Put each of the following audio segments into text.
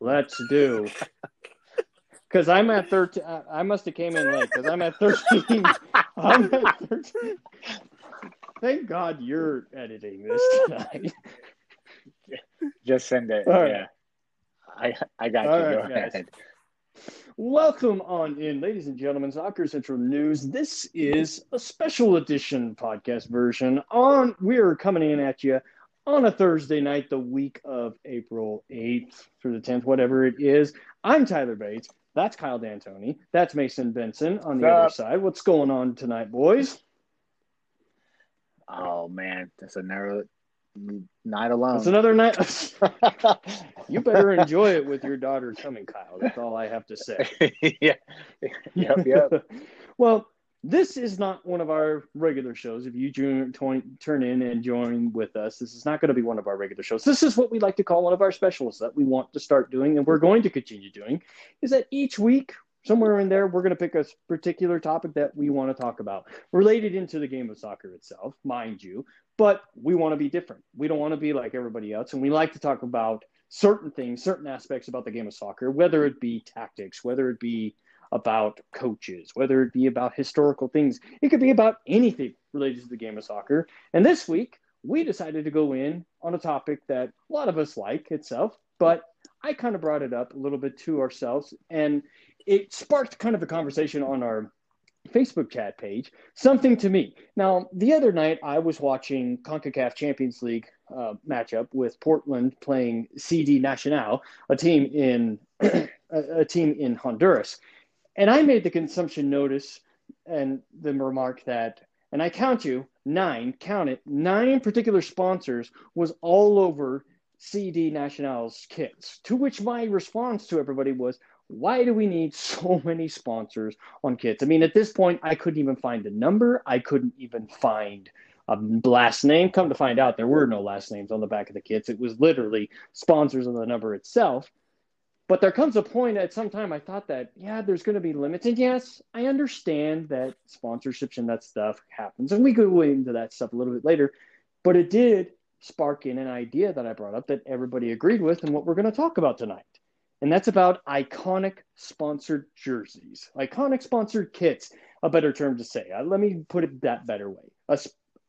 Let's do. Because I'm at 13. I must have came in late because I'm at 13. I'm at 13. Thank God you're editing this tonight. Just send it. All right. yeah. I I got All you. right, Go guys. ahead. Welcome on in, ladies and gentlemen. Soccer Central News. This is a special edition podcast version. On we're coming in at you on a Thursday night, the week of April 8th through the 10th, whatever it is. I'm Tyler Bates. That's Kyle D'Antoni. That's Mason Benson on the What's other up? side. What's going on tonight, boys? Oh man, that's a narrow night alone. It's another night. you better enjoy it with your daughter coming, Kyle. That's all I have to say. yeah. Yep. Yep. well, this is not one of our regular shows. If you join, turn in and join with us, this is not going to be one of our regular shows. This is what we like to call one of our specials that we want to start doing, and we're going to continue doing. Is that each week, somewhere in there, we're going to pick a particular topic that we want to talk about, related into the game of soccer itself, mind you. But we want to be different. We don't want to be like everybody else, and we like to talk about certain things, certain aspects about the game of soccer, whether it be tactics, whether it be about coaches, whether it be about historical things. It could be about anything related to the game of soccer. And this week, we decided to go in on a topic that a lot of us like itself, but I kind of brought it up a little bit to ourselves, and it sparked kind of a conversation on our Facebook chat page, something to me. Now, the other night, I was watching CONCACAF Champions League uh, matchup with Portland playing CD Nacional, a team in a, a team in Honduras. And I made the consumption notice and the remark that, and I count you nine, count it, nine particular sponsors was all over CD National's kits. To which my response to everybody was, why do we need so many sponsors on kits? I mean, at this point, I couldn't even find a number. I couldn't even find a last name. Come to find out, there were no last names on the back of the kits. It was literally sponsors on the number itself. But there comes a point at some time I thought that, yeah, there's going to be limits. And yes, I understand that sponsorships and that stuff happens. And we go into that stuff a little bit later. But it did spark in an idea that I brought up that everybody agreed with and what we're going to talk about tonight. And that's about iconic sponsored jerseys, iconic sponsored kits, a better term to say. Uh, let me put it that better way. A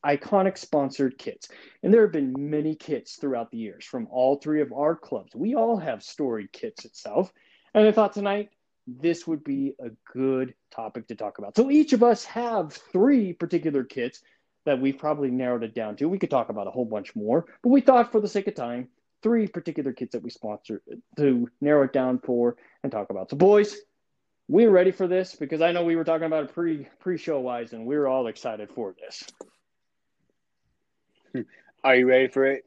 iconic sponsored kits. And there have been many kits throughout the years from all three of our clubs. We all have storied kits itself. And I thought tonight this would be a good topic to talk about. So each of us have three particular kits that we've probably narrowed it down to. We could talk about a whole bunch more, but we thought for the sake of time, three particular kits that we sponsor to narrow it down for and talk about. So boys, we're ready for this because I know we were talking about it pre pre show wise and we're all excited for this. Are you ready for it?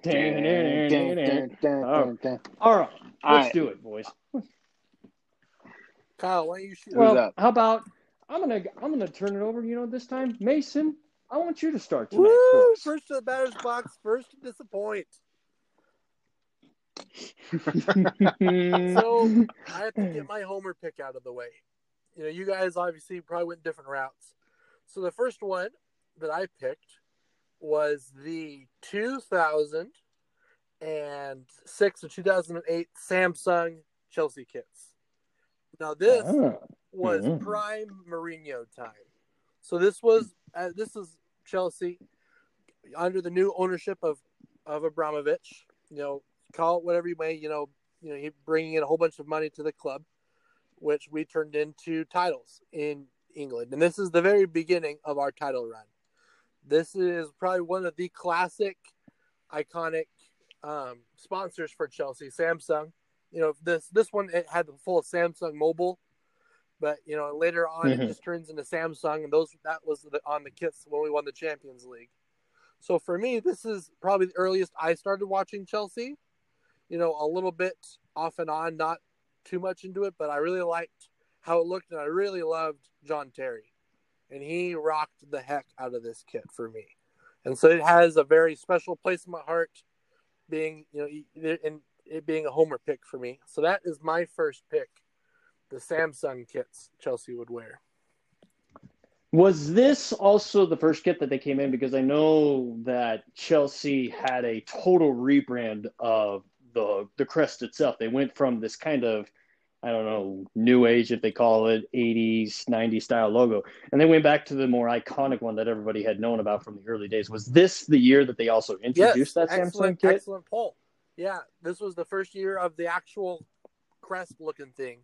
All right, let's do it, boys. Kyle, why don't you shoot? Well, up? how about I'm gonna I'm gonna turn it over. You know, this time, Mason. I want you to start tonight. Woo! First to the batter's box, first to disappoint. So I have to get my homer pick out of the way. You know, you guys obviously probably went different routes. So the first one that I picked was the 2006 or 2008 Samsung Chelsea kits. Now this Ah, was Mhm. prime Mourinho time. So this was uh, this is Chelsea under the new ownership of of Abramovich. You know, call it whatever you may. You know, you know, he bringing in a whole bunch of money to the club, which we turned into titles in England, and this is the very beginning of our title run. This is probably one of the classic, iconic um, sponsors for Chelsea. Samsung. You know, this this one it had the full Samsung mobile but you know later on Mhm. it just turns into Samsung, and those that was the, on the kits when we won the Champions League. So for me, this is probably the earliest I started watching Chelsea. You know, a little bit off and on, not too much into it, but I really liked how it looked, and I really loved John Terry, and he rocked the heck out of this kit for me. And so it has a very special place in my heart, being you know, and it being a homer pick for me. So that is my first pick the Samsung kits Chelsea would wear. Was this also the first kit that they came in? Because I know that Chelsea had a total rebrand of the the crest itself. They went from this kind of I don't know, new age if they call it, 80s, 90s style logo. And they went back to the more iconic one that everybody had known about from the early days. Was this the year that they also introduced yes, that excellent, Samsung kit? Excellent poll. Yeah, this was the first year of the actual crest looking thing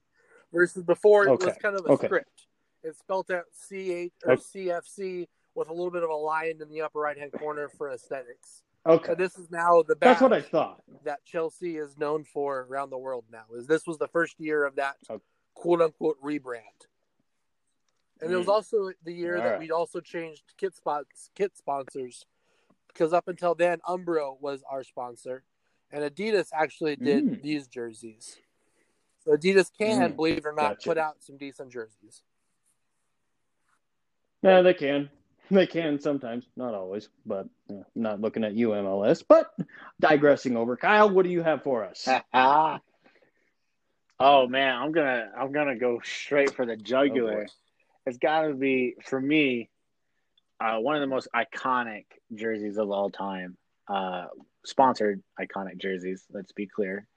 versus before it Okay, was kind of a okay. script. It's spelled out CH or Okay. CFC with a little bit of a lion in the upper right hand corner for aesthetics. Okay. This is now the That's what I thought. that Chelsea is known for around the world now. Is this was the first year of that Okay. quote unquote rebrand. And it was Mm. also the year that Alright. we also changed kit spots kit sponsors because up until then Umbro was our sponsor and Adidas actually did Mm. these jerseys. So Adidas can, Mm. believe it or not, Gotcha. put out some decent jerseys. Yeah, they can. They can sometimes, not always, but uh, not looking at you, MLS. But digressing over, Kyle, what do you have for us? oh man, I'm gonna I'm gonna go straight for the jugular. it's got to be for me uh, one of the most iconic jerseys of all time. Uh, sponsored iconic jerseys. Let's be clear.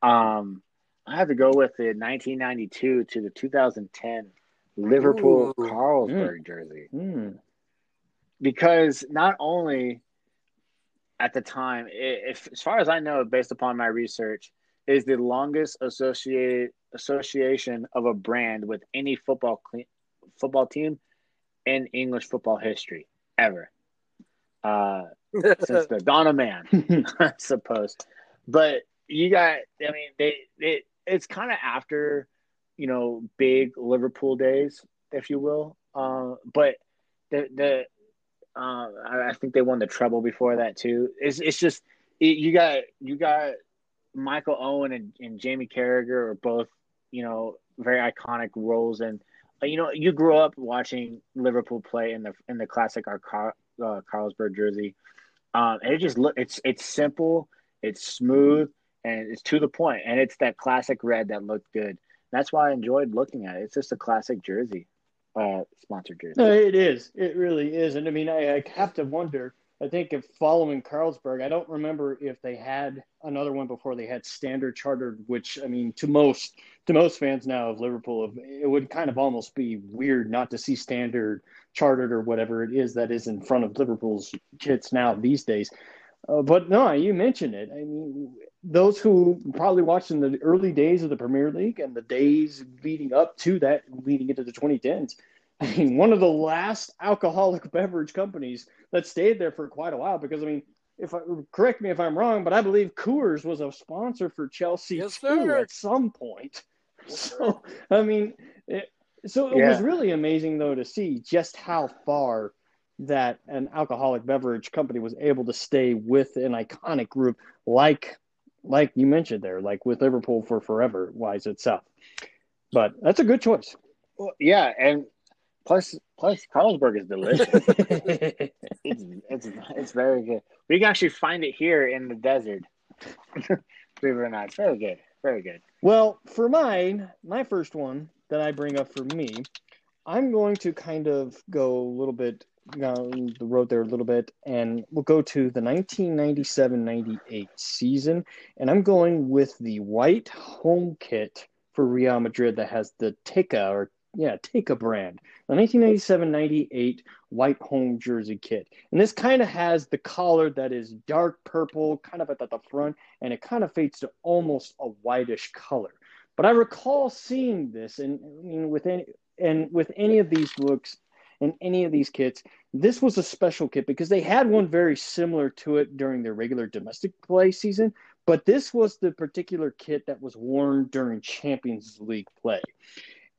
Um, I have to go with the 1992 to the 2010 Liverpool Ooh. Carlsberg jersey Hmm. Because not only at the time, if as far as I know, based upon my research, is the longest associated association of a brand with any football cle- football team in English football history ever, uh, since the dawn of man, I suppose. But you got, I mean, they, they it's kind of after, you know, big Liverpool days, if you will. Uh, but the the uh, I, I think they won the treble before that too. It's it's just it, you got you got Michael Owen and, and Jamie Carragher are both you know very iconic roles and uh, you know you grew up watching Liverpool play in the in the classic our Car, uh, Carlsberg jersey. Um, and it just look it's it's simple, it's smooth, and it's to the point, and it's that classic red that looked good. That's why I enjoyed looking at it. It's just a classic jersey, uh, sponsored jersey. No, it is. It really is. And I mean, I, I have to wonder. I think if following Carlsberg, I don't remember if they had another one before they had standard chartered, which I mean, to most to most fans now of Liverpool, it would kind of almost be weird not to see standard chartered or whatever it is that is in front of Liverpool's kits now these days. Uh, but no, you mentioned it. I mean, those who probably watched in the early days of the Premier League and the days leading up to that, leading into the 2010s, I mean, one of the last alcoholic beverage companies that stayed there for quite a while. Because I mean, if I correct me if I'm wrong, but I believe Coors was a sponsor for Chelsea Yes, too at some point. So I mean, it, so it was really amazing though to see just how far that an alcoholic beverage company was able to stay with an iconic group like like you mentioned there, like with Liverpool for forever wise itself. But that's a good choice. Well, yeah, and plus plus Carlsberg is delicious. it's it's it's very good. We can actually find it here in the desert. Believe it or not, it's very good, very good. Well, for mine, my first one that I bring up for me, I'm going to kind of go a little bit down the road there a little bit, and we'll go to the 1997-98 season, and I'm going with the white home kit for Real Madrid that has the Teka or yeah Teka brand, the 1997-98 white home jersey kit, and this kind of has the collar that is dark purple, kind of at the front and it kind of fades to almost a whitish color. But I recall seeing this, and I mean, with any and with any of these looks and any of these kits, this was a special kit because they had one very similar to it during their regular domestic play season. But this was the particular kit that was worn during Champions League play.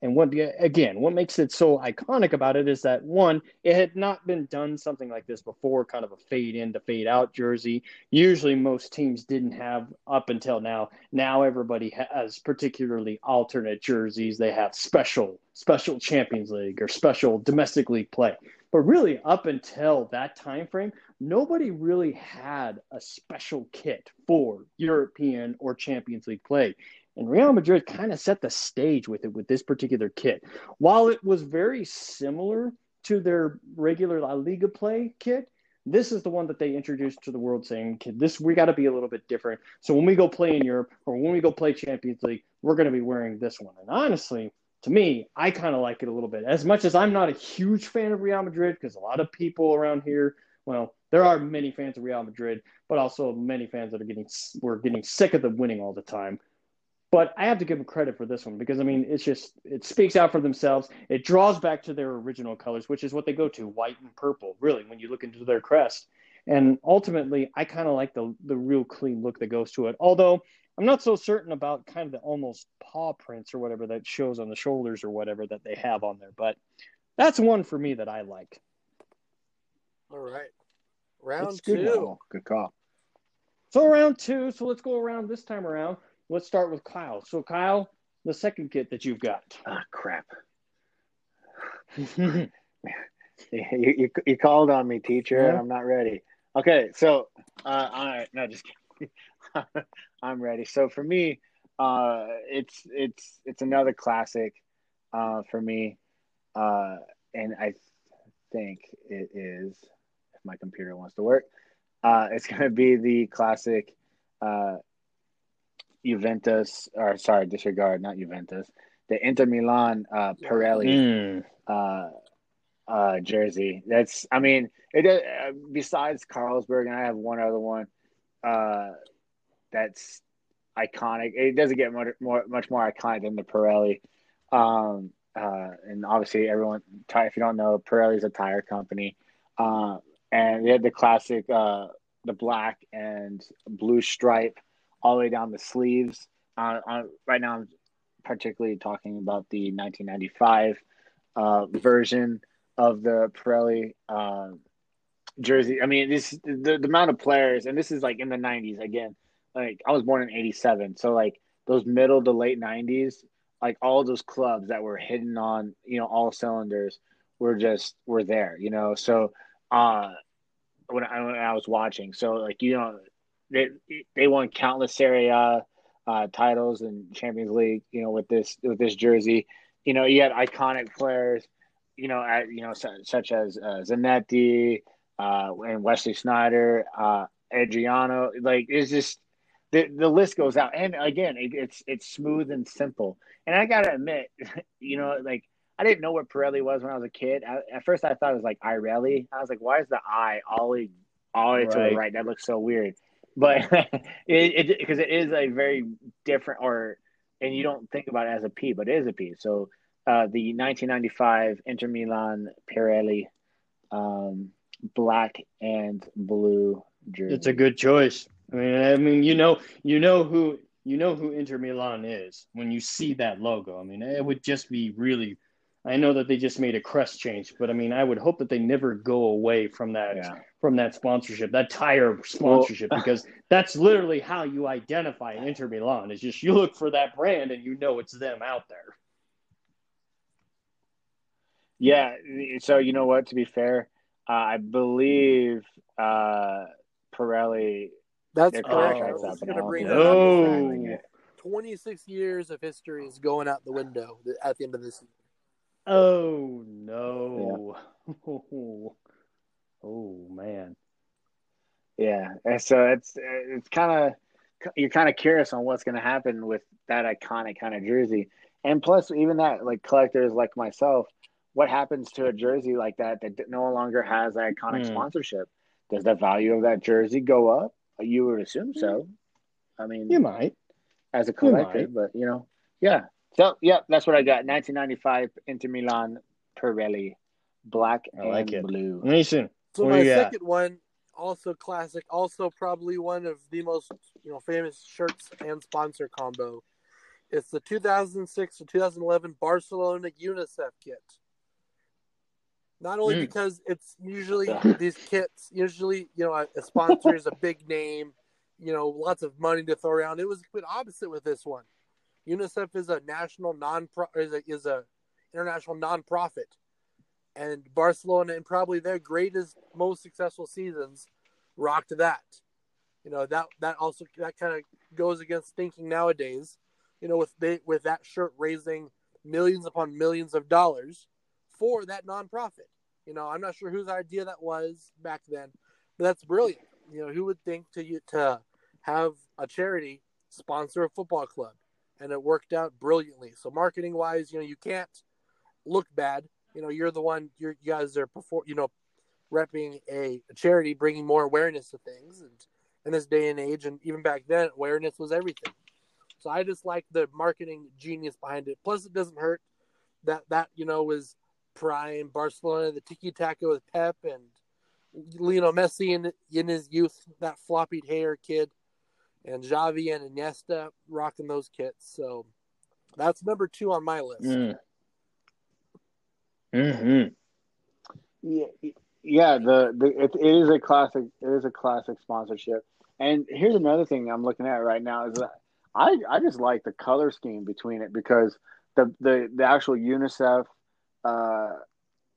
And what again, what makes it so iconic about it is that one, it had not been done something like this before, kind of a fade in to fade out jersey. Usually, most teams didn't have up until now. Now everybody has particularly alternate jerseys. They have special, special Champions League or special domestic league play. But really, up until that time frame, nobody really had a special kit for European or Champions League play. And Real Madrid kind of set the stage with it with this particular kit. While it was very similar to their regular La Liga play kit, this is the one that they introduced to the world saying, this we got to be a little bit different. So when we go play in Europe or when we go play Champions League, we're going to be wearing this one. And honestly, to me, I kind of like it a little bit. As much as I'm not a huge fan of Real Madrid, because a lot of people around here, well, there are many fans of Real Madrid, but also many fans that are getting we're getting sick of them winning all the time. But I have to give them credit for this one because I mean it's just it speaks out for themselves. It draws back to their original colors, which is what they go to, white and purple, really, when you look into their crest. And ultimately, I kind of like the the real clean look that goes to it. Although I'm not so certain about kind of the almost paw prints or whatever that shows on the shoulders or whatever that they have on there. But that's one for me that I like. All right. Round That's two. good call. Good call. So round two. So let's go around this time around. Let's start with Kyle. So Kyle, the second kit that you've got. Ah, crap. you, you, you called on me, teacher, and Yeah. I'm not ready. Okay, so uh, all right, no, just kidding. I'm ready. So for me, uh, it's it's it's another classic uh, for me, uh, and I think it is. If my computer wants to work, uh, it's going to be the classic uh, Juventus, or sorry, disregard, not Juventus, the Inter Milan uh, Pirelli Mm. uh, uh, jersey. That's, I mean, it. Uh, besides Carlsberg, and I have one other one. Uh, that's iconic. It doesn't get much more, much more iconic than the Pirelli. Um, uh, and obviously, everyone, if you don't know, Pirelli is a tire company. Uh, and they had the classic, uh, the black and blue stripe all the way down the sleeves. Uh, on, right now, I'm particularly talking about the 1995 uh, version of the Pirelli uh, jersey. I mean, this the, the amount of players, and this is like in the 90s again. Like I was born in '87, so like those middle to late '90s, like all those clubs that were hidden on you know all cylinders were just were there. You know, so uh, when I when I was watching, so like you know they they won countless Serie A uh, titles and Champions League. You know, with this with this jersey, you know you had iconic players. You know, at, you know such, such as uh, Zanetti uh, and Wesley Sneijder, uh, Adriano. Like it's just the the list goes out. And again, it, it's it's smooth and simple. And I gotta admit, you know, like I didn't know what Pirelli was when I was a kid. I, at first, I thought it was like Irelli. I was like, why is the I always always to Right. the right? That looks so weird. But it because it, it is a very different or and you don't think about it as a P, but it is a P. So uh, the 1995 Inter Milan Pirelli um, black and blue jersey. It's a good choice. I mean, I mean, you know, you know who you know who Inter Milan is when you see that logo. I mean, it would just be really. I know that they just made a crest change, but I mean, I would hope that they never go away from that Yeah. from that sponsorship, that tire sponsorship, because that's literally how you identify Inter Milan. Is just you look for that brand and you know it's them out there. Yeah. So you know what? To be fair, uh, I believe uh, Pirelli. That's correct. I contract's was up going and to all. bring No. that up. Oh, 26 years of history is going out the window at the end of this season. Oh no! Oh man! Yeah. And so it's it's kind of you're kind of curious on what's going to happen with that iconic kind of jersey, and plus even that like collectors like myself, what happens to a jersey like that that no longer has that iconic Hmm. sponsorship? Does the value of that jersey go up? You would assume so. I mean, You might. as a collector, might. but you know, yeah. So, yeah, that's what I got. 1995 Inter Milan Pirelli, black I like and it. blue. Mason, So What my you got? second one, also classic, also probably one of the most you know famous shirts and sponsor combo. It's the 2006 to 2011 Barcelona UNICEF kit. Not only Mm. because it's usually these kits, usually you know a, a sponsor is a big name, you know, lots of money to throw around. It was the opposite with this one. UNICEF is a national non is a is a international nonprofit, and Barcelona and probably their greatest, most successful seasons rocked that. You know that that also that kind of goes against thinking nowadays. You know, with they with that shirt raising millions upon millions of dollars for that nonprofit. You know, I'm not sure whose idea that was back then, but That's brilliant. You know, who would think to you to have a charity sponsor a football club, and it worked out brilliantly. So marketing wise, you know, you can't look bad. You know, you're the one. You're, you guys are before. You know, repping a, a charity, bringing more awareness to things, and in this day and age, and even back then, awareness was everything. So I just like the marketing genius behind it. Plus, it doesn't hurt that that you know was prime Barcelona, the tiki taka with Pep and Lionel Messi in in his youth, that floppy hair kid, and Xavi and Iniesta rocking those kits. So that's number two on my list. Mm. Hmm. Yeah, yeah. The, the it, it is a classic. It is a classic sponsorship. And here's another thing I'm looking at right now is I I just like the color scheme between it because the the the actual UNICEF uh,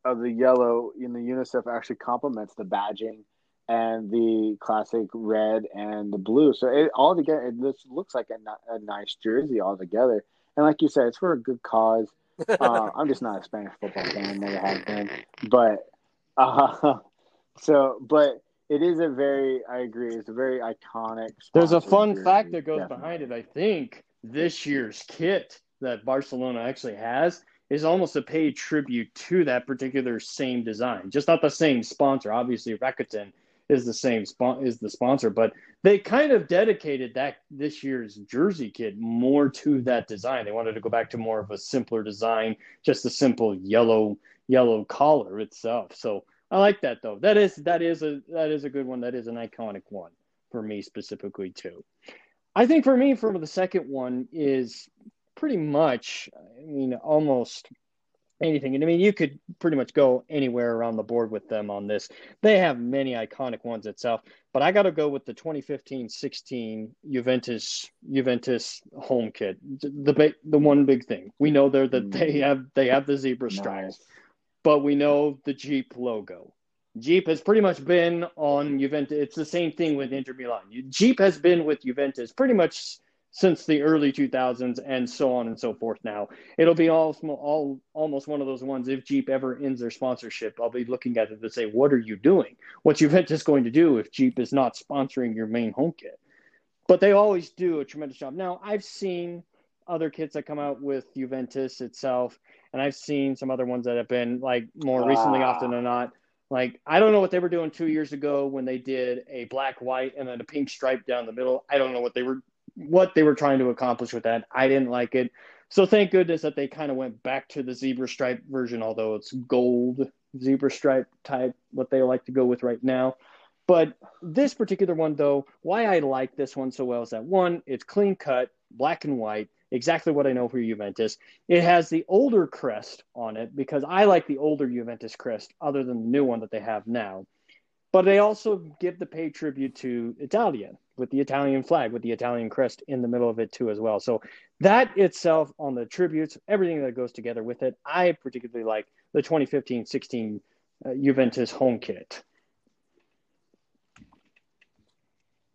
of the yellow in the UNICEF actually complements the badging and the classic red and the blue. So it all together, it just looks like a, a nice jersey all together. And like you said, it's for a good cause. uh, I'm just not a Spanish football fan, never have been. But uh, so, but it is a very, I agree, it's a very iconic. There's a fun jersey, fact that goes definitely. behind it. I think this year's kit that Barcelona actually has is almost a paid tribute to that particular same design. Just not the same sponsor. Obviously, Rakuten is the same spon- is the sponsor, but they kind of dedicated that this year's jersey kit more to that design. They wanted to go back to more of a simpler design, just a simple yellow yellow collar itself. So I like that though. That is that is a that is a good one. That is an iconic one for me specifically too. I think for me, for the second one is pretty much, I mean, almost anything. And I mean, you could pretty much go anywhere around the board with them on this. They have many iconic ones itself, but I got to go with the 2015-16 Juventus Juventus home kit. The the one big thing we know there that they mm. have they have the zebra stripes, nice. but we know the Jeep logo. Jeep has pretty much been on Juventus. It's the same thing with Inter Milan. Jeep has been with Juventus pretty much since the early 2000s and so on and so forth now. It'll be all, all almost one of those ones if jeep ever ends their sponsorship. I'll be looking at it to say what are you doing? What's juventus going to do if jeep is not sponsoring your main home kit? But they always do a tremendous job. Now i've seen other kits that come out with juventus itself and i've seen some other ones that have been like more recently ah. often than not. Like I don't know what they were doing two years ago when they did a black, white, and then a pink stripe down the middle. I don't know what they were what they were trying to accomplish with that. I didn't like it. So thank goodness that they kind of went back to the zebra stripe version, although it's gold zebra stripe type, what they like to go with right now. But this particular one, though, why I like this one so well is that one, it's clean cut, black and white, exactly what I know for Juventus. It has the older crest on it because I like the older Juventus crest other than the new one that they have now. But they also give the pay tribute to Italia with the Italian flag, with the Italian crest in the middle of it too, as well. So that itself on the tributes, everything that goes together with it, I particularly like the 2015-16 uh, Juventus home kit.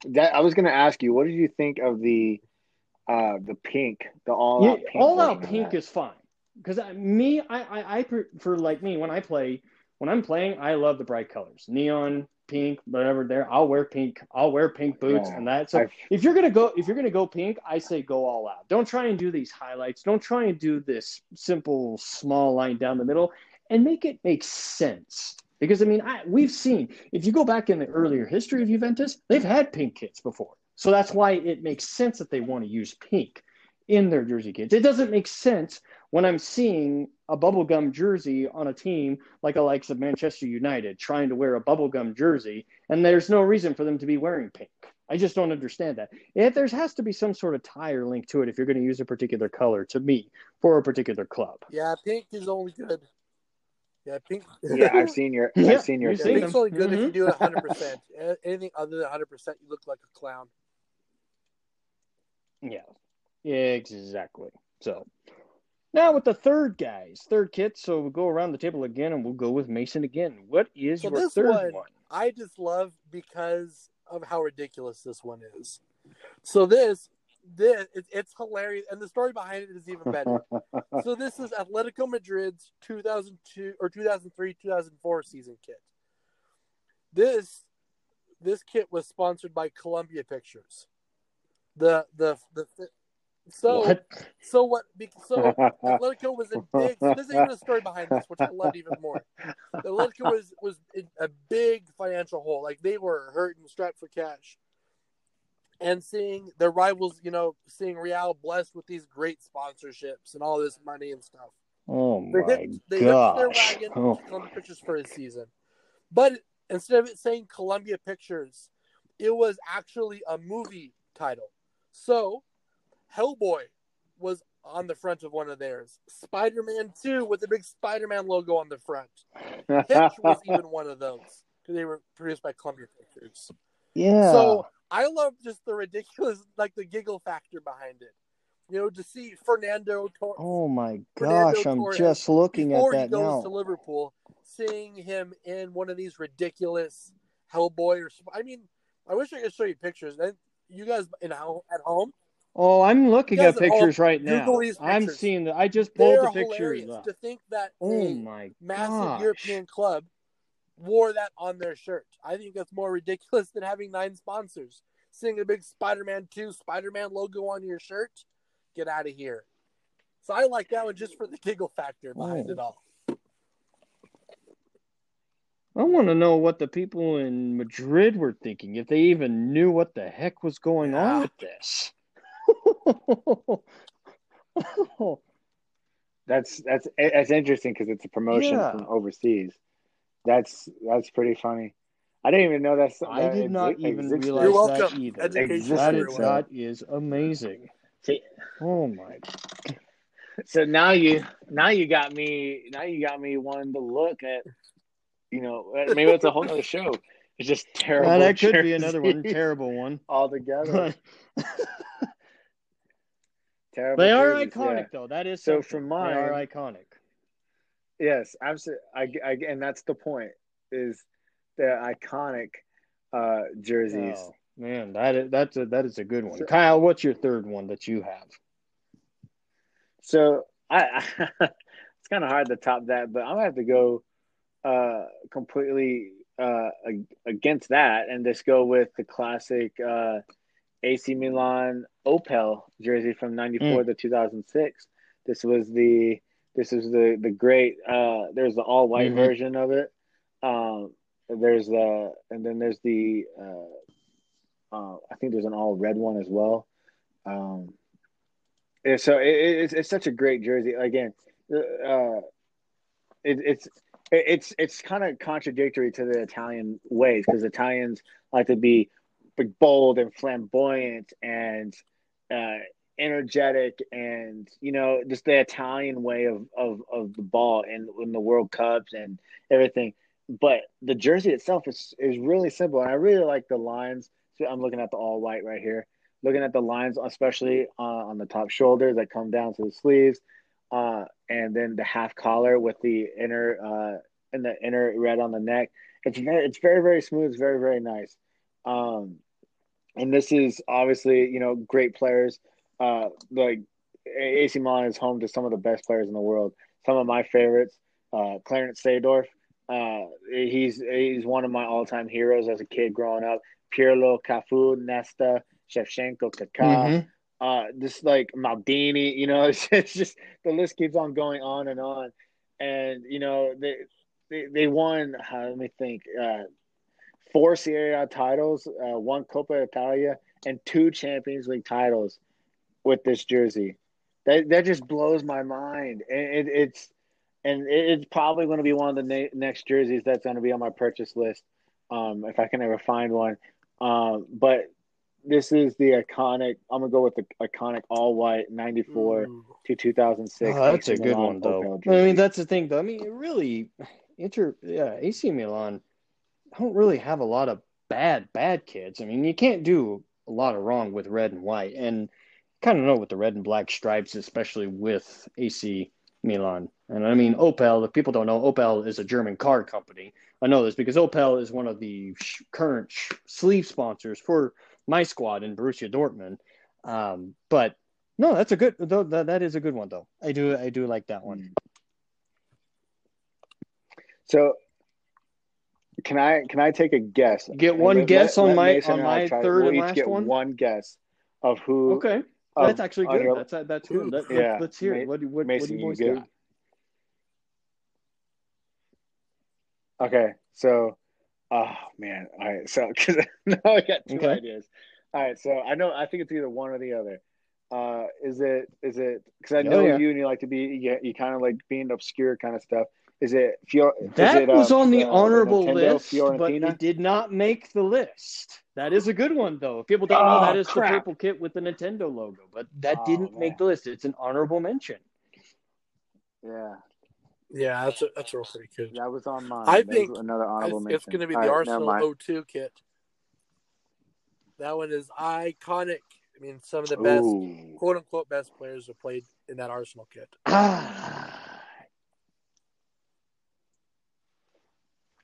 That I was going to ask you, what did you think of the uh the pink, the all out yeah, pink? All out pink is fine because me, I, I, I for like me when I play when I'm playing, I love the bright colors, neon, pink, whatever. There, I'll wear pink. I'll wear pink boots yeah, and that. So I've... if you're gonna go, if you're gonna go pink, I say go all out. Don't try and do these highlights. Don't try and do this simple small line down the middle, and make it make sense. Because I mean, I, we've seen if you go back in the earlier history of Juventus, they've had pink kits before. So that's why it makes sense that they want to use pink in their jersey kits. It doesn't make sense when I'm seeing a bubblegum jersey on a team like the likes of Manchester United trying to wear a bubblegum jersey, and there's no reason for them to be wearing pink. I just don't understand that. If there has to be some sort of tie or link to it if you're going to use a particular color to me for a particular club. Yeah, pink is only good. Yeah, pink. yeah, I've seen your. I've yeah, seen your. Pink's only good mm-hmm. if you do it 100. percent Anything other than 100, percent you look like a clown. Yeah, exactly. So, now with the third guys, third kit. So we'll go around the table again, and we'll go with Mason again. What is so your third one, one? I just love because of how ridiculous this one is. So this, this it, it's hilarious, and the story behind it is even better. so this is Atletico Madrid's 2002 or 2003 2004 season kit. This this kit was sponsored by Columbia Pictures. The the the so What? so what? So Atletico was in big. So there's even a story behind this, which I loved even more. Atletico was was in a big financial hole. Like they were hurt and strapped for cash. And seeing their rivals, you know, seeing Real blessed with these great sponsorships and all this money and stuff. Oh They my hit, they hitched their gosh. wagon Oh. to Columbia Pictures for a season. But instead of it saying Columbia Pictures, it was actually a movie title. So Hellboy was on the front of one of theirs. Spider Man 2 with the big Spider Man logo on the front. Hitch was even one of those because they were produced by Columbia Pictures. Yeah. So I love just the ridiculous, like the giggle factor behind it. You know, to see Fernando Torres. oh my Fernando gosh, I'm Torres, just looking at before he that goes now. to Liverpool, seeing him in one of these ridiculous Hellboy or I mean, I wish I could show you pictures. And you guys in at home, Oh, I'm looking at pictures right now. These I'm seeing the. I just pulled they're the pictures up. To think that Oh a my massive gosh. European club wore that on their shirt. I think that's more ridiculous than having nine sponsors. Seeing a big Spider-Man 2 Spider-Man logo on your shirt, get out of here. So I like that one just for the giggle factor behind Oh. it all. I want to know what the people in Madrid were thinking, if they even knew what the heck was going Yeah. on with this. That's that's that's interesting because it's a promotion Yeah. from overseas. That's that's pretty funny. I didn't even know that's. I that did not exi- even existed. realize You're that welcome. either. Education, that, is, that is amazing. See, Oh my! so now you now you got me now you got me wanting to look at. You know, maybe it's a whole other show. It's just terrible. Well, that could be another one, terrible one. altogether. Terrible. they are jerseys, iconic, yeah. though. That is So something. for they are iconic. Yes, absolutely. I, I, and that's the point is the iconic uh, jerseys. Oh, man, that is that's a that is a good one. So- Kyle, what's your third one that you have? So I, it's kind of hard to top that, but I'm gonna have to go uh, completely uh, against that and just go with the classic uh, AC Milan Opel jersey from '94 to 2006. This was the this is the the great. Uh, there's the all white Mhm. version of it. Um, there's the and then there's the uh, uh, I think there's an all red one as well. Um, yeah, so it, it's it's such a great jersey. Again, uh, it, it's it's it's kind of contradictory to the Italian ways because Italians like to be bold and flamboyant and uh, energetic and you know just the Italian way of of, of the ball and in the World Cups and everything. But the jersey itself is is really simple, and I really like the lines. So I'm looking at the all white right here looking at the lines, especially uh, on the top shoulders that come down to the sleeves, uh, and then the half collar with the inner uh, and the inner red on the neck. It's very, it's very, very smooth. It's very, very nice. Um, and this is obviously, you know, great players. Uh, like AC Milan is home to some of the best players in the world. Some of my favorites, uh, Clarence Seedorf. Uh, he's he's one of my all time heroes as a kid growing up. Pirlo, Cafu, Nesta, Shevchenko, Kaká, Mhm. uh, just like Maldini, you know, it's, it's just the list keeps on going on and on. And you know, they they, they won. Uh, let me think. Uh, four Serie A titles, uh, one Coppa Italia, and two Champions League titles with this jersey. That that just blows my mind. And it, it's and it, it's probably going to be one of the na- next jerseys that's going to be on my purchase list, um, if I can ever find one. Um, but this is the iconic. I'm gonna go with the iconic all white '94 Ooh. to 2006. Oh, that's a good Milan one, though. I mean, that's the thing, though. I mean, it really, Inter, yeah, AC Milan don't really have a lot of bad, bad kids. I mean, you can't do a lot of wrong with red and white, and kind of know with the red and black stripes, especially with AC Milan. And I mean, Opel. If people don't know, Opel is a German car company. I know this because Opel is one of the current sleeve sponsors for my squad in Borussia Dortmund. Um, but no, that's a good. That, that is a good one, though. I do, I do like that one. So can I can I take a guess? Get one Let- guess let- on let my Mason on my try- third we'll and each last get one. one guess of who. Okay, of- that's actually good. your- That's that's good. Let, Yeah. us hear it. What do what, Mason, what do you you got? Okay, so, oh man, all right, so because now I got two Okay. ideas. All right, so I know I think it's either one or the other. Uh, is it is it because I Oh, know yeah. you and you like to be you, you kind of like being obscure kind of stuff. Is it Fior? is That it, was uh, on the uh, honorable Nintendo list, but it did not make the list. That is a good one, though. If people don't know, Oh, that is crap. the purple kit with the Nintendo logo, but that Oh, didn't man. make the list. It's an honorable mention. Yeah, Yeah, that's a, that's real pretty good. that was on mine. I That think another honorable It's, mention. it's going to be All the right, Arsenal mind. O2 kit. That one is iconic. I mean, some of the best, Ooh. quote unquote, best players have played in that Arsenal kit. Ah,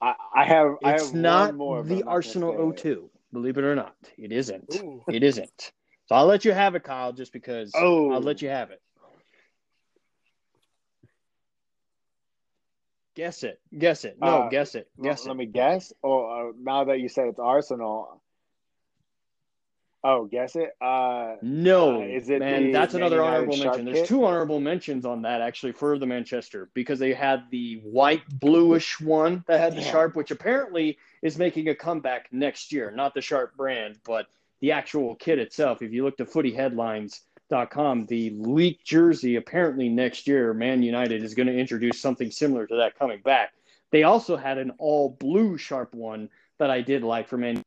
I, I have. I it's have not more, the I'm not gonna Arsenal say it. O2. Believe it or not, it isn't. Ooh. It isn't. So I'll let you have it, Kyle, just because Oh. I'll let you have it. Guess it. Guess it. No, Uh, guess it. Let- Guess Let it. me guess. Oh, uh, now that you said it's Arsenal. Oh, guess it. Uh, No, Uh, is it man, that's another United honorable sharp mention. There's two honorable mentions on that actually for the Manchester because they had the white bluish one that had the Yeah. sharp, which apparently is making a comeback next year. Not the sharp brand, but the actual kit itself. If you look to footyheadlines.com, the leaked jersey apparently next year, Man United is going to introduce something similar to that coming back. They also had an all blue sharp one that I did like for Man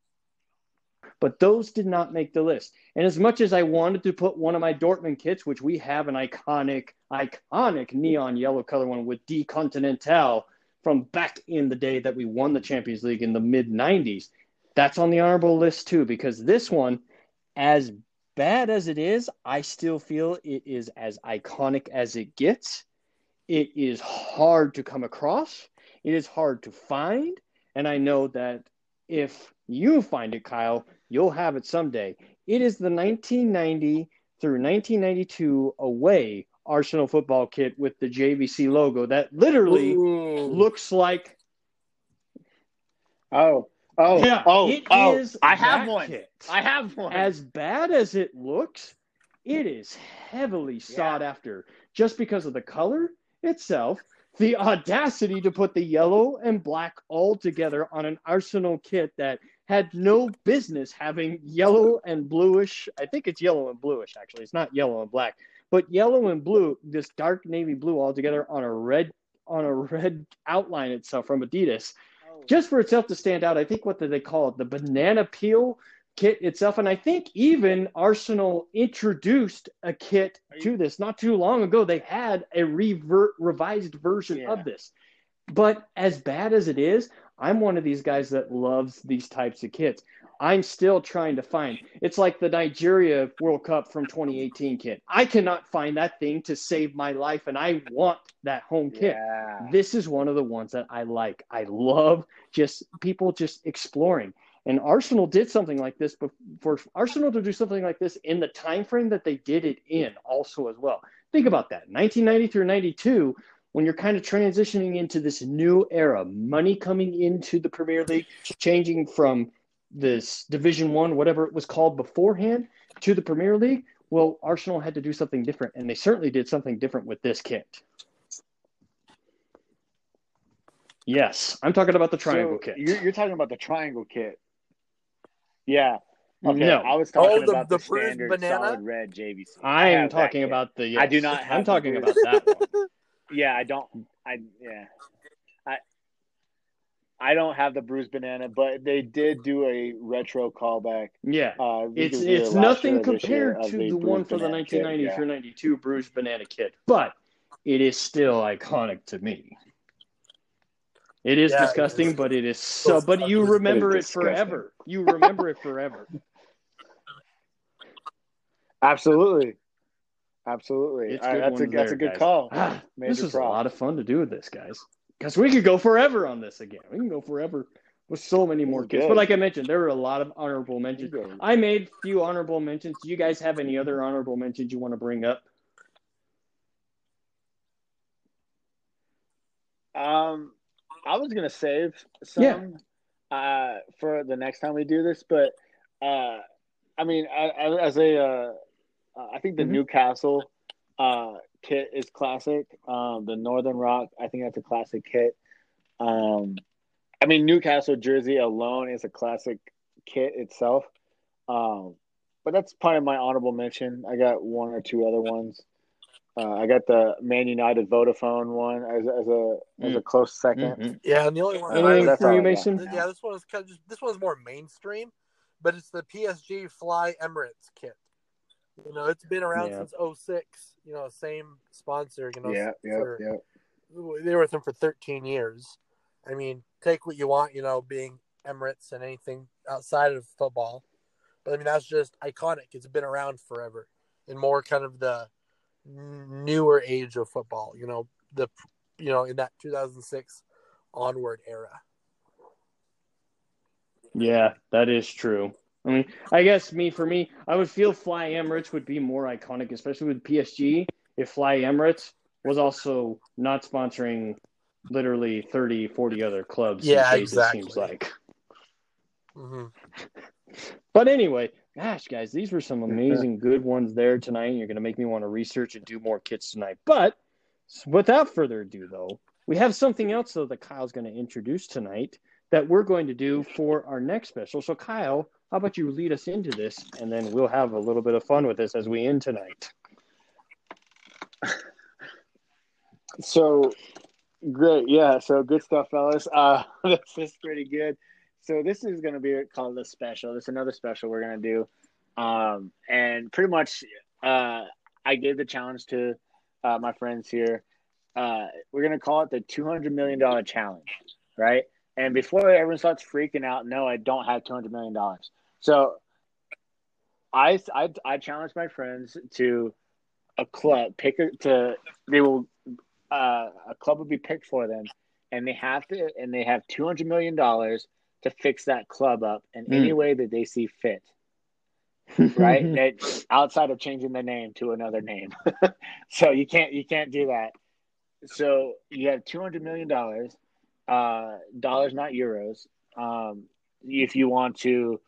but those did not make the list. And as much as I wanted to put one of my Dortmund kits, which we have an iconic, iconic neon yellow color one with D Continental from back in the day that we won the Champions League in the mid 90s, that's on the honorable list too, because this one, as bad as it is, I still feel it is as iconic as it gets. It is hard to come across, it is hard to find. And I know that if you find it, Kyle, you'll have it someday. It is the 1990 through 1992 away Arsenal football kit with the JVC logo that literally Ooh. looks like oh, oh, oh yeah, oh, it oh! is I have one. kit. I have one. As bad as it looks, it is heavily sought after just because of the color itself, the audacity to put the yellow and black all together on an Arsenal kit that had no business having yellow and bluish. I think it's yellow and bluish, actually. It's not yellow and black, but yellow and blue, this dark navy blue all together on a red on a red outline itself from Adidas oh. just for itself to stand out, I think what did they call it? The banana peel kit itself. And I think even Arsenal introduced a kit to this not too long ago. They had a revert, revised version Yeah. of this. But as bad as it is, I'm one of these guys that loves these types of kits. I'm still trying to find. It's like the Nigeria World Cup from 2018 kit. I cannot find that thing to save my life, and I want that home kit yeah. this is one of the ones that I like. I love just people just exploring. And Arsenal did something like this, but for Arsenal to do something like this in the time frame that they did it in, also as well. Think about that. 1990 through 92, when you're kind of transitioning into this new era, money coming into the Premier League, changing from this Division One, whatever it was called beforehand, to the Premier League. Well, Arsenal had to do something different, and they certainly did something different with this kit. Yes, I'm talking about the triangle So kit. You're, you're talking about the triangle kit. Yeah. Okay. No. I was talking Oh, the- about the the, standard banana? solid red JVC. I I'm talking kit. about the. I do not have I'm talking about that one. Yeah, I don't. I yeah. I I don't have the bruised banana, but they did do a retro callback. Yeah, Uh, it's it was either it's nothing or this year compared to the bruised one for the banana kit, 1990 yeah. through 92 bruised banana kit, but it is still iconic to me. It is Yeah, disgusting, is. but it is so. So But you remember It it is disgusting. forever. You remember it forever. Absolutely, absolutely. It's All right, good that's a that's there, a good guys. call. Ah, this is a lot of fun to do with this, guys. Because we could go forever on this again. We can go forever with so many more kids. But like I mentioned, there were a lot of honorable mentions. I made a few honorable mentions. Do you guys have any other honorable mentions you want to bring up? Um, I was gonna save some. Yeah. uh, for the next time we do this, but uh, I mean, I as a, uh, I think the Mhm. Newcastle uh, kit is classic. Um, the Northern Rock, I think that's a classic kit. Um, I mean, Newcastle jersey alone is a classic kit itself. Um, but that's part of my honorable mention. I got one or two other ones. Uh, I got the Man United Vodafone one as, as a as a close 2nd Mhm. Yeah, and the only one. Anything I- Anything that's for all you, I got. Mason? yeah, this one is kind of just, this one's more mainstream, but it's the PSG Fly Emirates kit. You know, it's been around Yeah. since 06. You know, same sponsor. You know, Yeah, yeah, for- yeah. they were with them for 13 years. I mean, take what you want, you know, being Emirates and anything outside of football. But I mean, that's just iconic. It's been around forever in more kind of the newer age of football, you know, the, you know, in that 2006 onward era. Yeah, that is true. I mean, I guess me for me, I would feel Fly Emirates would be more iconic, especially with PSG. If Fly Emirates was also not sponsoring literally 30, 40 other clubs, Yeah, days, exactly. It seems like. hmm But anyway, gosh, guys, these were some amazing good ones there tonight. You're going to make me want to research and do more kits tonight. But without further ado, though, we have something else, though, that Kyle's going to introduce tonight that we're going to do for our next special. So, Kyle, how about you lead us into this, and then we'll have a little bit of fun with this as we end tonight. So great, yeah. So good stuff, fellas. Uh, this is pretty good. So this is going to be called a special. This is another special we're going to do, um, and pretty much, uh, I gave the challenge to uh, my friends here. Uh, we're going to call it the two hundred million dollar challenge, right? And before everyone starts freaking out, no, I don't have two hundred million dollars. So, I, I I challenge my friends to a club pick a, to they will uh, a club will be picked for them, and they have to, and they have two hundred million dollars to fix that club up in Mm. any way that they see fit. Right, that outside of changing the name to another name, so you can't you can't do that. So you have two hundred million dollars, uh, dollars not euros. Um, if you want to,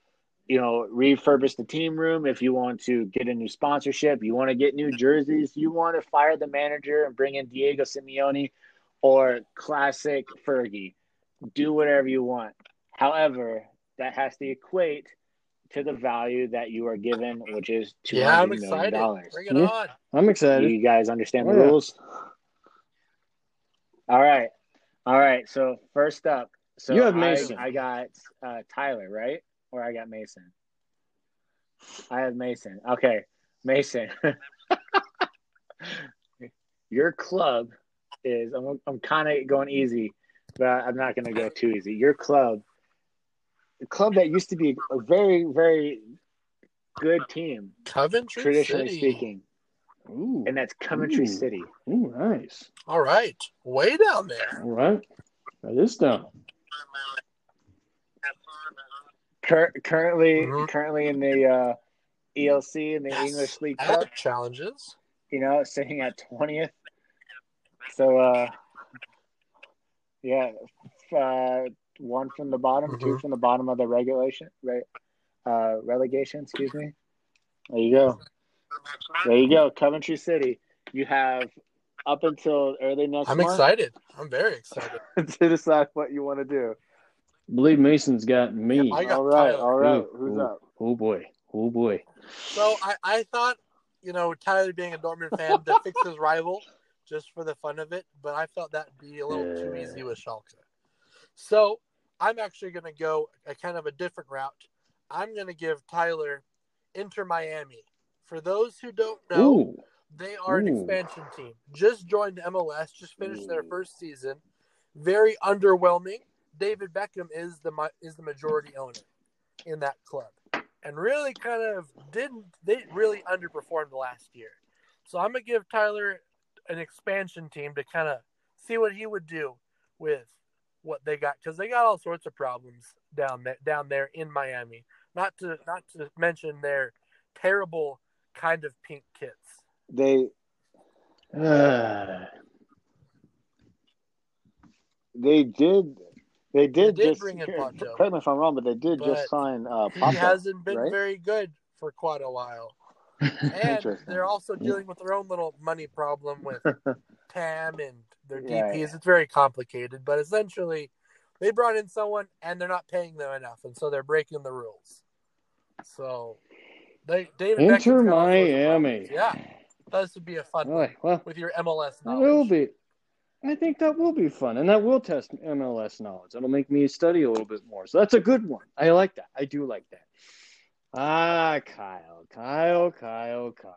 you know, refurbish the team room, if you want to get a new sponsorship, you want to get new jerseys, you want to fire the manager and bring in Diego Simeone or classic Fergie, do whatever you want. However, that has to equate to the value that you are given, which is two Yeah, I'm hundred million excited. dollars. Bring it Yeah. on. I'm excited. You guys understand the Oh, yeah. rules? All right. All right. So first up, so You have I- I, got uh, Tyler, right? Or I got Mason. I have Mason. Okay, Mason. Your club is. I'm. I'm kind of going easy, but I'm not going to go too easy. Your club, the club that used to be a very, very good team, Coventry traditionally City. speaking, Ooh, and that's Coventry Ooh. City. ooh, nice. All right. Way down there. All right. That is down. Cur- currently, Mhm. currently in the uh, ELC in the Yes. English League Other Cup, challenges. you know, sitting at twentieth. So, uh, yeah, uh, one from the bottom, two Mhm. from the bottom of the regulation, right? Uh, relegation, excuse me. There you go. There you go, Coventry City. You have up until early next I'm month excited. I'm very excited. to decide what you want to do. Believe Mason's got me. I got all right, Tyler. all right. Ooh, Who's ooh. up? Oh boy. Oh boy. So I, I thought, you know, Tyler being a Dortmund fan to fix his rival just for the fun of it, but I felt that'd be a little too easy with Schalke. So I'm actually going to go a kind of a different route. I'm going to give Tyler Inter Miami. For those who don't know, Ooh. they are an Ooh. expansion team. Just joined MLS, just finished their first season. Very underwhelming. David Beckham is the is the majority owner in that club, and really kind of didn't they really underperformed last year. So I'm gonna give Tyler an expansion team to kind of see what he would do with what they got because they got all sorts of problems down there down there in Miami. Not to not to mention their terrible kind of pink kits. They Ah. they did They did, They did just bring in here, Pacho. correct me if I'm wrong, but they did But just sign uh, he hasn't been right? very good for quite a while. And they're also dealing with their own little money problem with TAM and their DPs. yeah. It's very complicated, but essentially, they brought in someone and they're not paying them enough, and so they're breaking the rules. So, they David Beckham's Inter got all sorts of Miami. Yeah, this would be a fun one well, with your MLS That will be. I think that will be fun, and that will test MLS knowledge. It'll make me study a little bit more. So that's a good one. I like that. I do like that. Ah, Kyle, Kyle, Kyle, Kyle.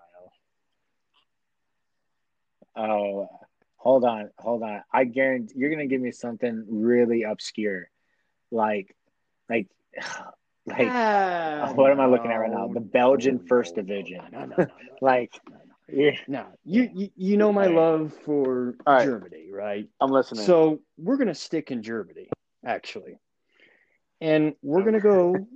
Oh, hold on, hold on. I guarantee you're gonna give me something really obscure, like, like, like, Ah, what am I looking at right now? The Belgian no, First no, Division. No, no, no, no, like, yeah, Now You, you, you know my love for right. Germany, right? I'm listening. So we're gonna stick in Germany, actually, and we're gonna go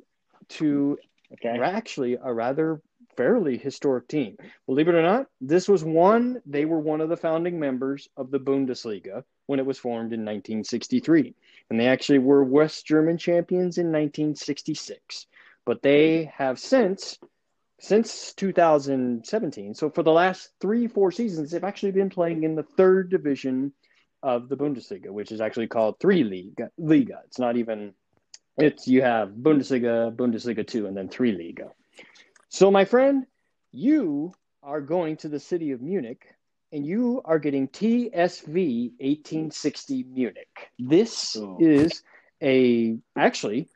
to okay, actually a rather fairly historic team. Believe it or not, this was one, they were one of the founding members of the Bundesliga when it was formed in 1963. And they actually were West German champions in 1966. But they have since since 2017. So for the last 3 4 seasons they've actually been playing in the third division of the Bundesliga, which is actually called 3 Liga. Liga. It's not even it's you have Bundesliga, Bundesliga 2 and then 3 Liga. So, my friend, you are going to the city of Munich and you are getting TSV 1860 Munich. This Ooh. is a actually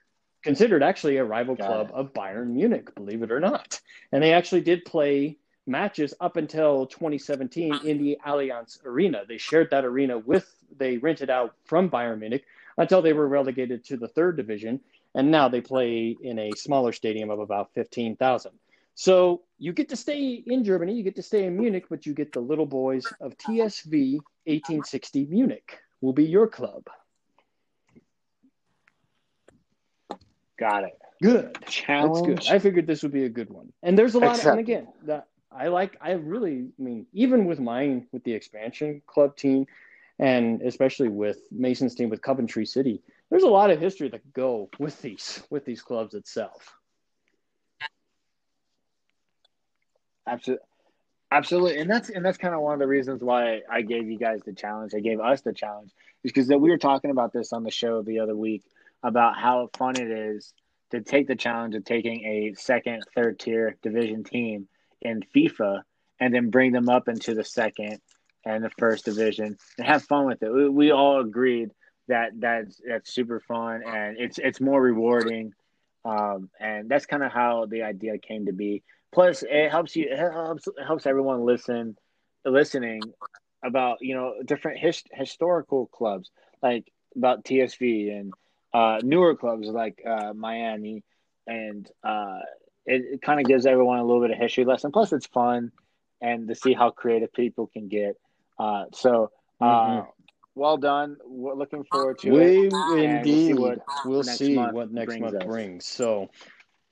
considered actually a rival Got club it. of Bayern Munich, believe it or not. And they actually did play matches up until 2017 in the Allianz Arena. They shared that arena with they rented out from Bayern Munich until they were relegated to the third division and now they play in a smaller stadium of about 15,000. So you get to stay in Germany, you get to stay in Munich, but you get the little boys of TSV 1860 Munich will be your club. Got it. Good. That's Challenge. good. I figured this would be a good one. And there's a lot, Except- and again, that I like. I really, I mean, even with mine, with the expansion club team, and especially with Mason's team with Coventry City, there's a lot of history that go with these with these clubs itself. Absolutely. Absolutely. And that's and that's kind of one of the reasons why I gave you guys the challenge. I gave us the challenge is because that we were talking about this on the show the other week about how fun it is to take the challenge of taking a second, third tier division team in FIFA and then bring them up into the second and the first division and have fun with it. We, we all agreed that that's that's super fun and it's it's more rewarding. Um, and that's kind of how the idea came to be. Plus, it helps you. It helps it helps everyone listen, listening about you know different his, historical clubs like about TSV and uh, newer clubs like uh, Miami, and uh, it, it kind of gives everyone a little bit of history lesson. Plus, it's fun and to see how creative people can get. Uh, so, uh, Mhm. well done. We're looking forward to We it. and we'll see indeed. what We'll next see month what next brings month us. brings. So,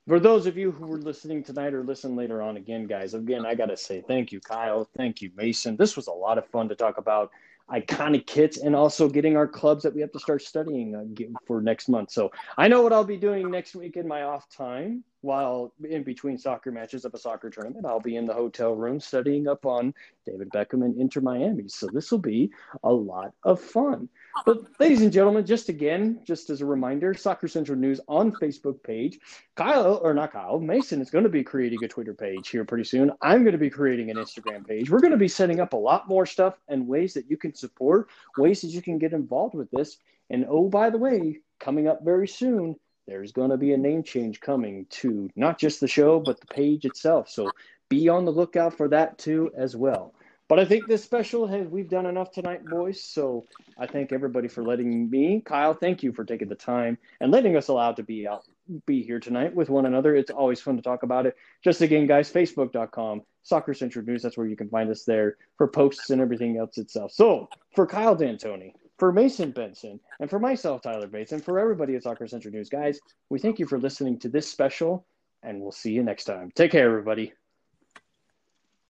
for those of you who were listening tonight or listen later on, again, guys, again, I got to say thank you, Kyle. Thank you, Mason. This was a lot of fun to talk about iconic kits and also getting our clubs that we have to start studying uh, for next month. So, I know what I'll be doing next week in my off time while in between soccer matches of a soccer tournament. I'll be in the hotel room studying up on David Beckham and Inter Miami. So, this will be a lot of fun. But ladies and gentlemen, just again, just as a reminder, Soccer Central News on Facebook page. Kyle, or not Kyle, Mason is going to be creating a Twitter page here pretty soon. I'm going to be creating an Instagram page. We're going to be setting up a lot more stuff and ways that you can support, ways that you can get involved with this. And oh, by the way, coming up very soon, there's going to be a name change coming to not just the show, but the page itself. So be on the lookout for that too as well. But I think this special has we've done enough tonight, boys. So I thank everybody for letting me, Kyle. Thank you for taking the time and letting us allow to be out, be here tonight with one another. It's always fun to talk about it. Just again, guys, Facebook.com, Soccer Central News. That's where you can find us there for posts and everything else itself. So for Kyle D'Antoni, for Mason Benson, and for myself, Tyler Bates, and for everybody at Soccer Central News, guys, we thank you for listening to this special, and we'll see you next time. Take care, everybody.